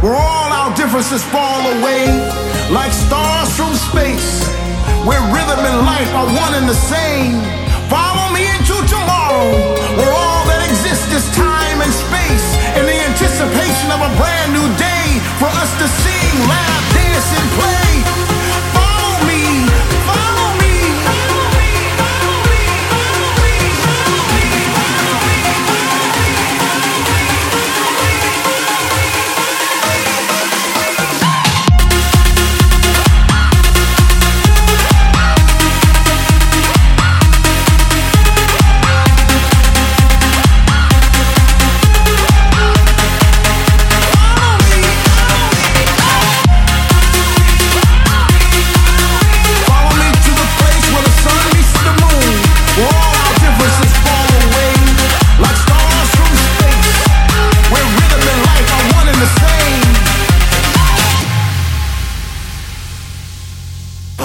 where all our differences fall away, like stars from space, where rhythm and life are one and the same. Follow me into tomorrow, where all that exists is time and space, in the anticipation of a brand new day for us to sing, laugh, dance, and play.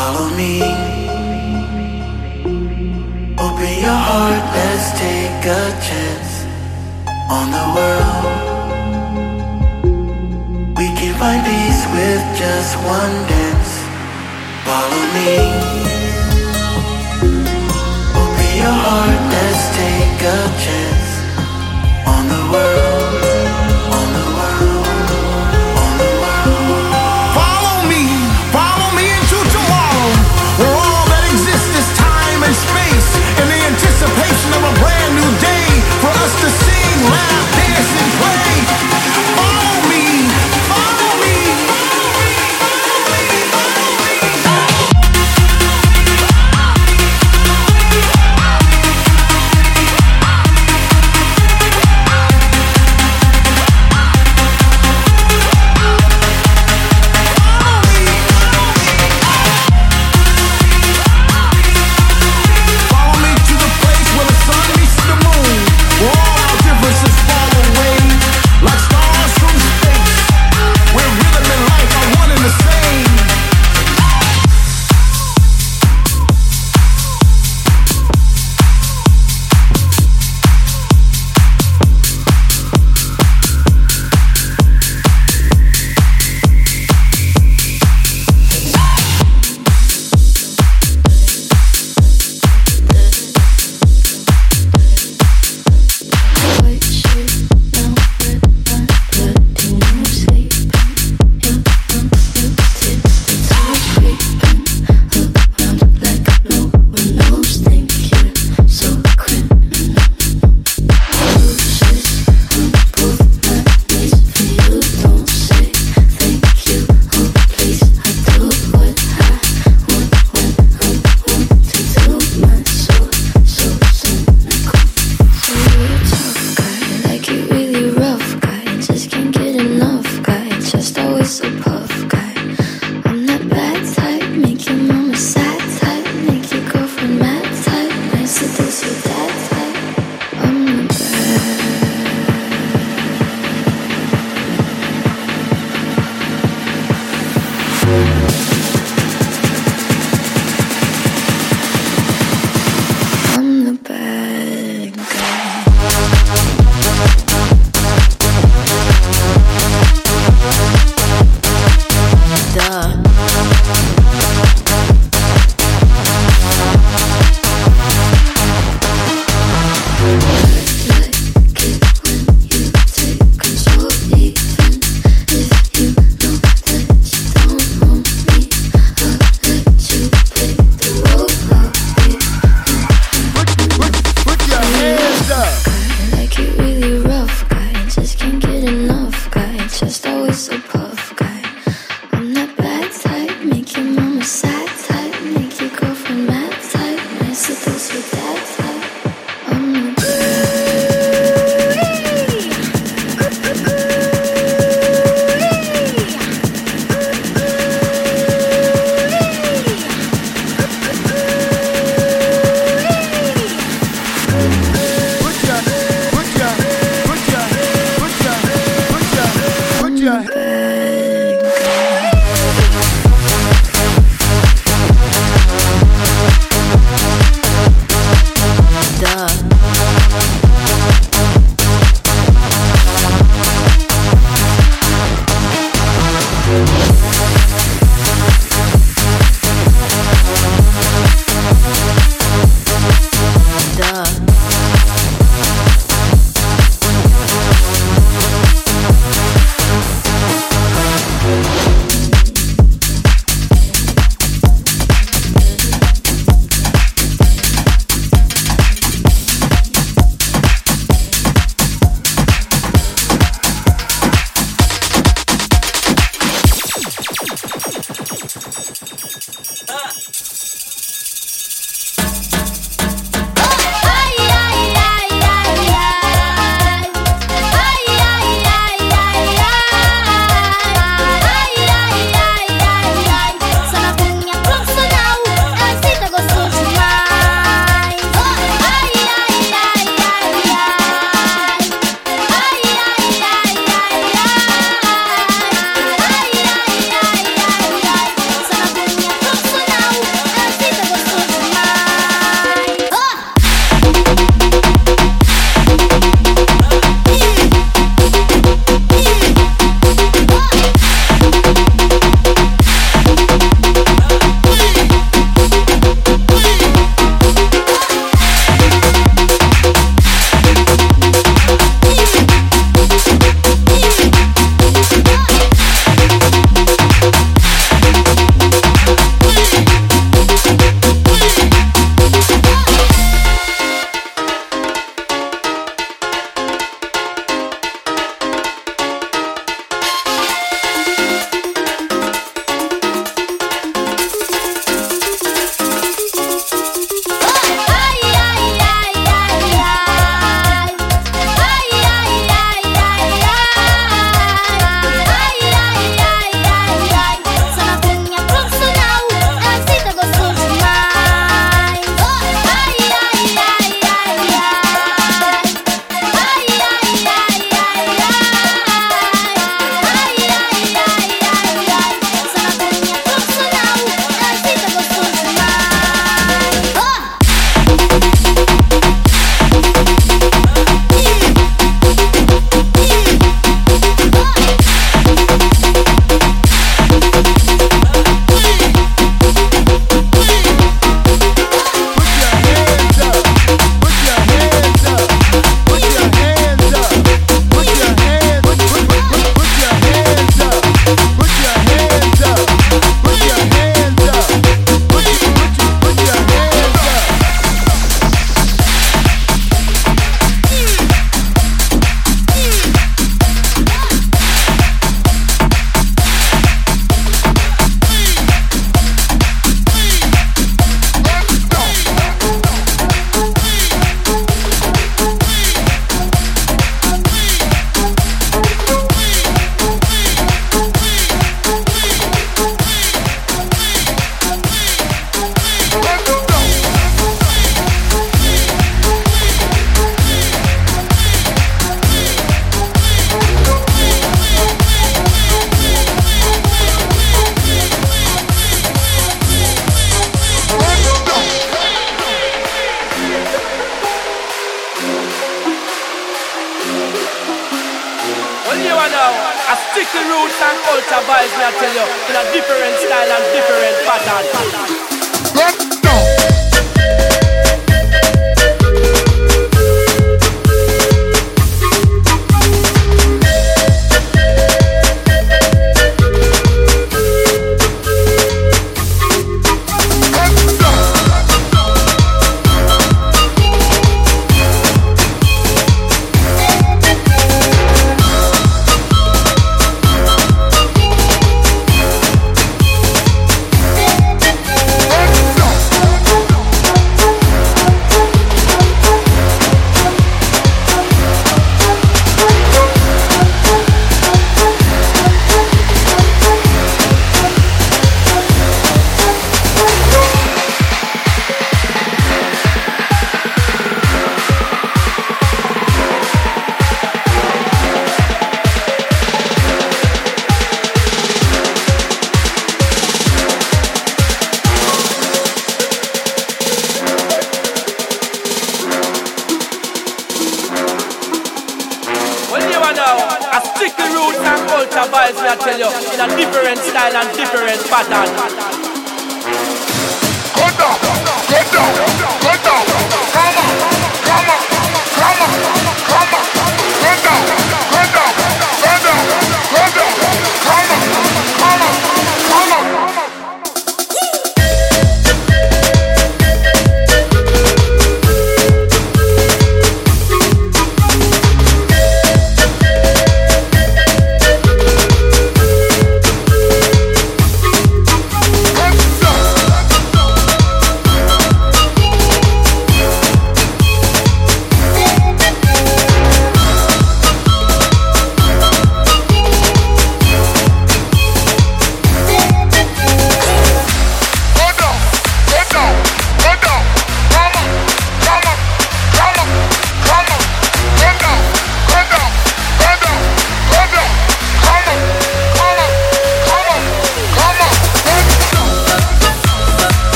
Follow me. Open your heart, let's take a chance on the world. We can find peace with just one dance. Follow me. Open your heart, let's take a chance.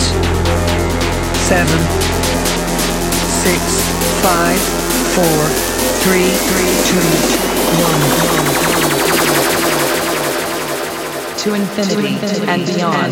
eight, seven, six, five, four, three, three, two, one. To infinity, And beyond.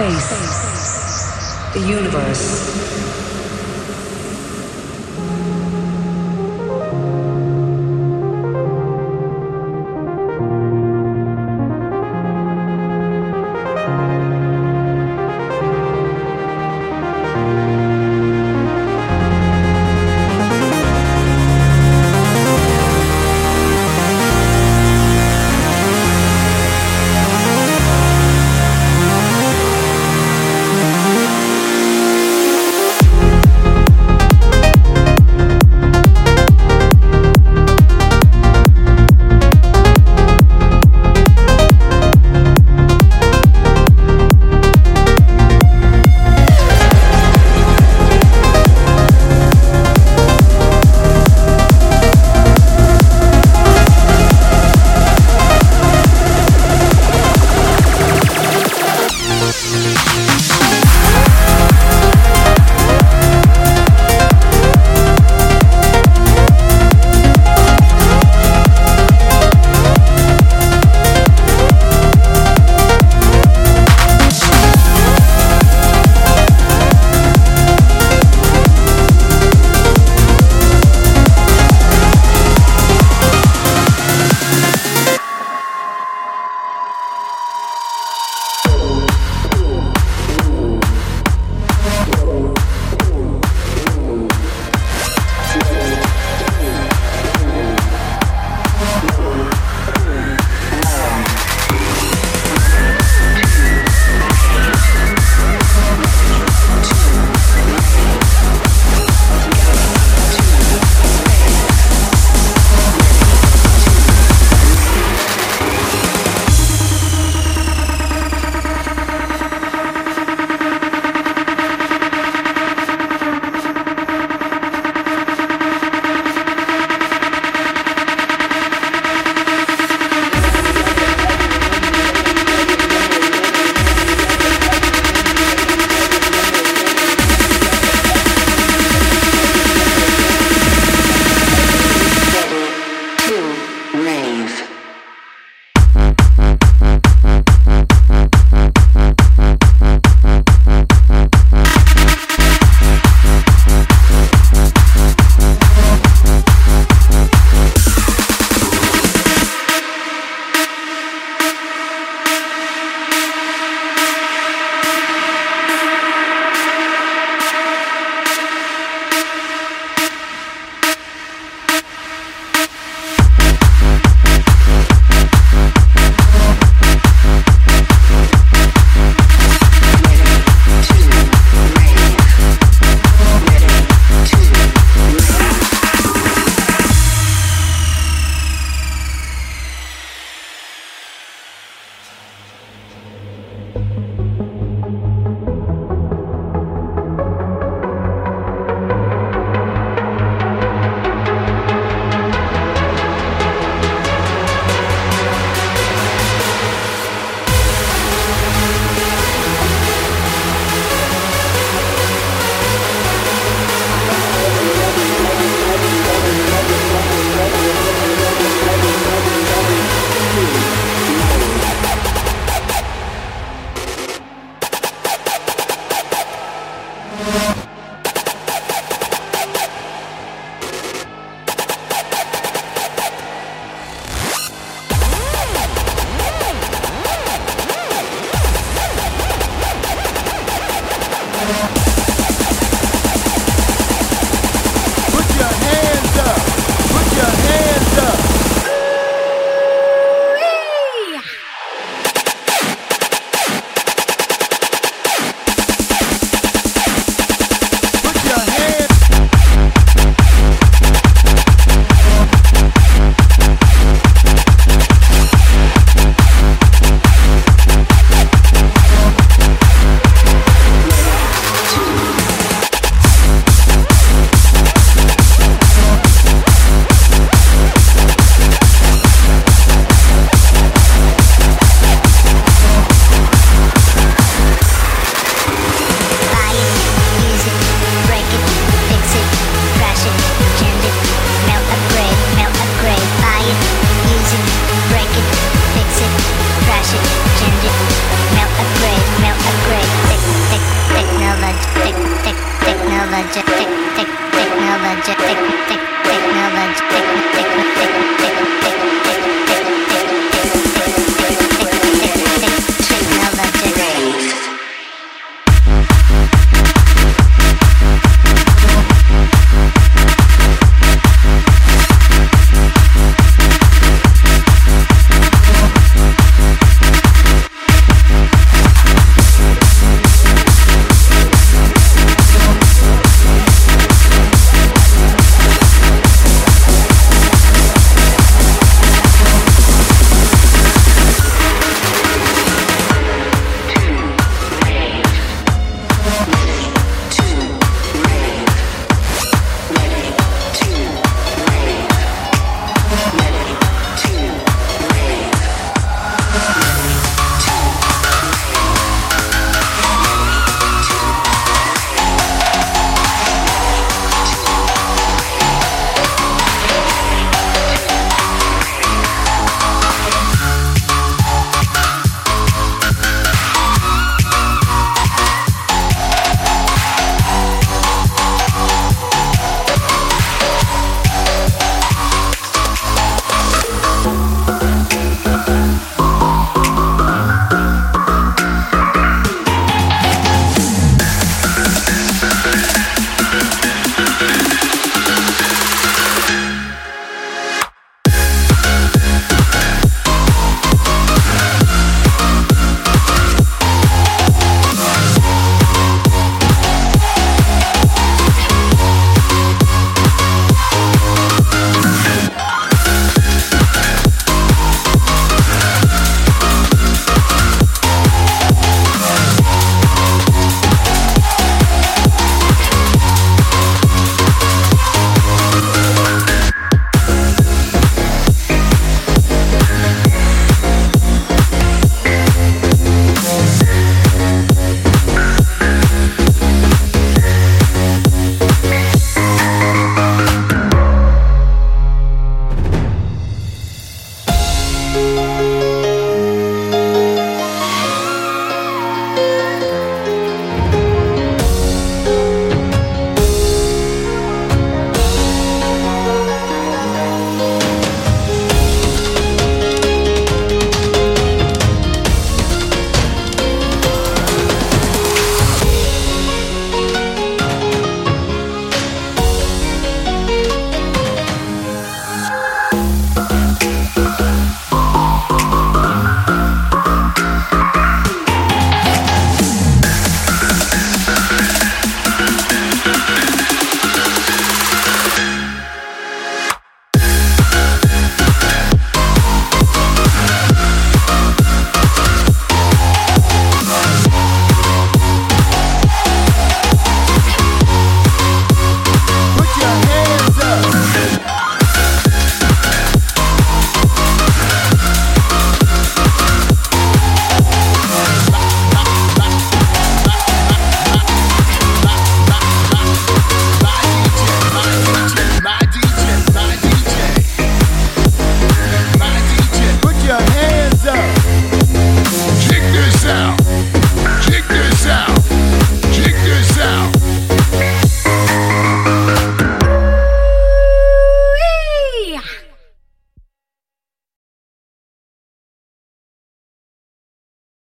space, the universe. magic.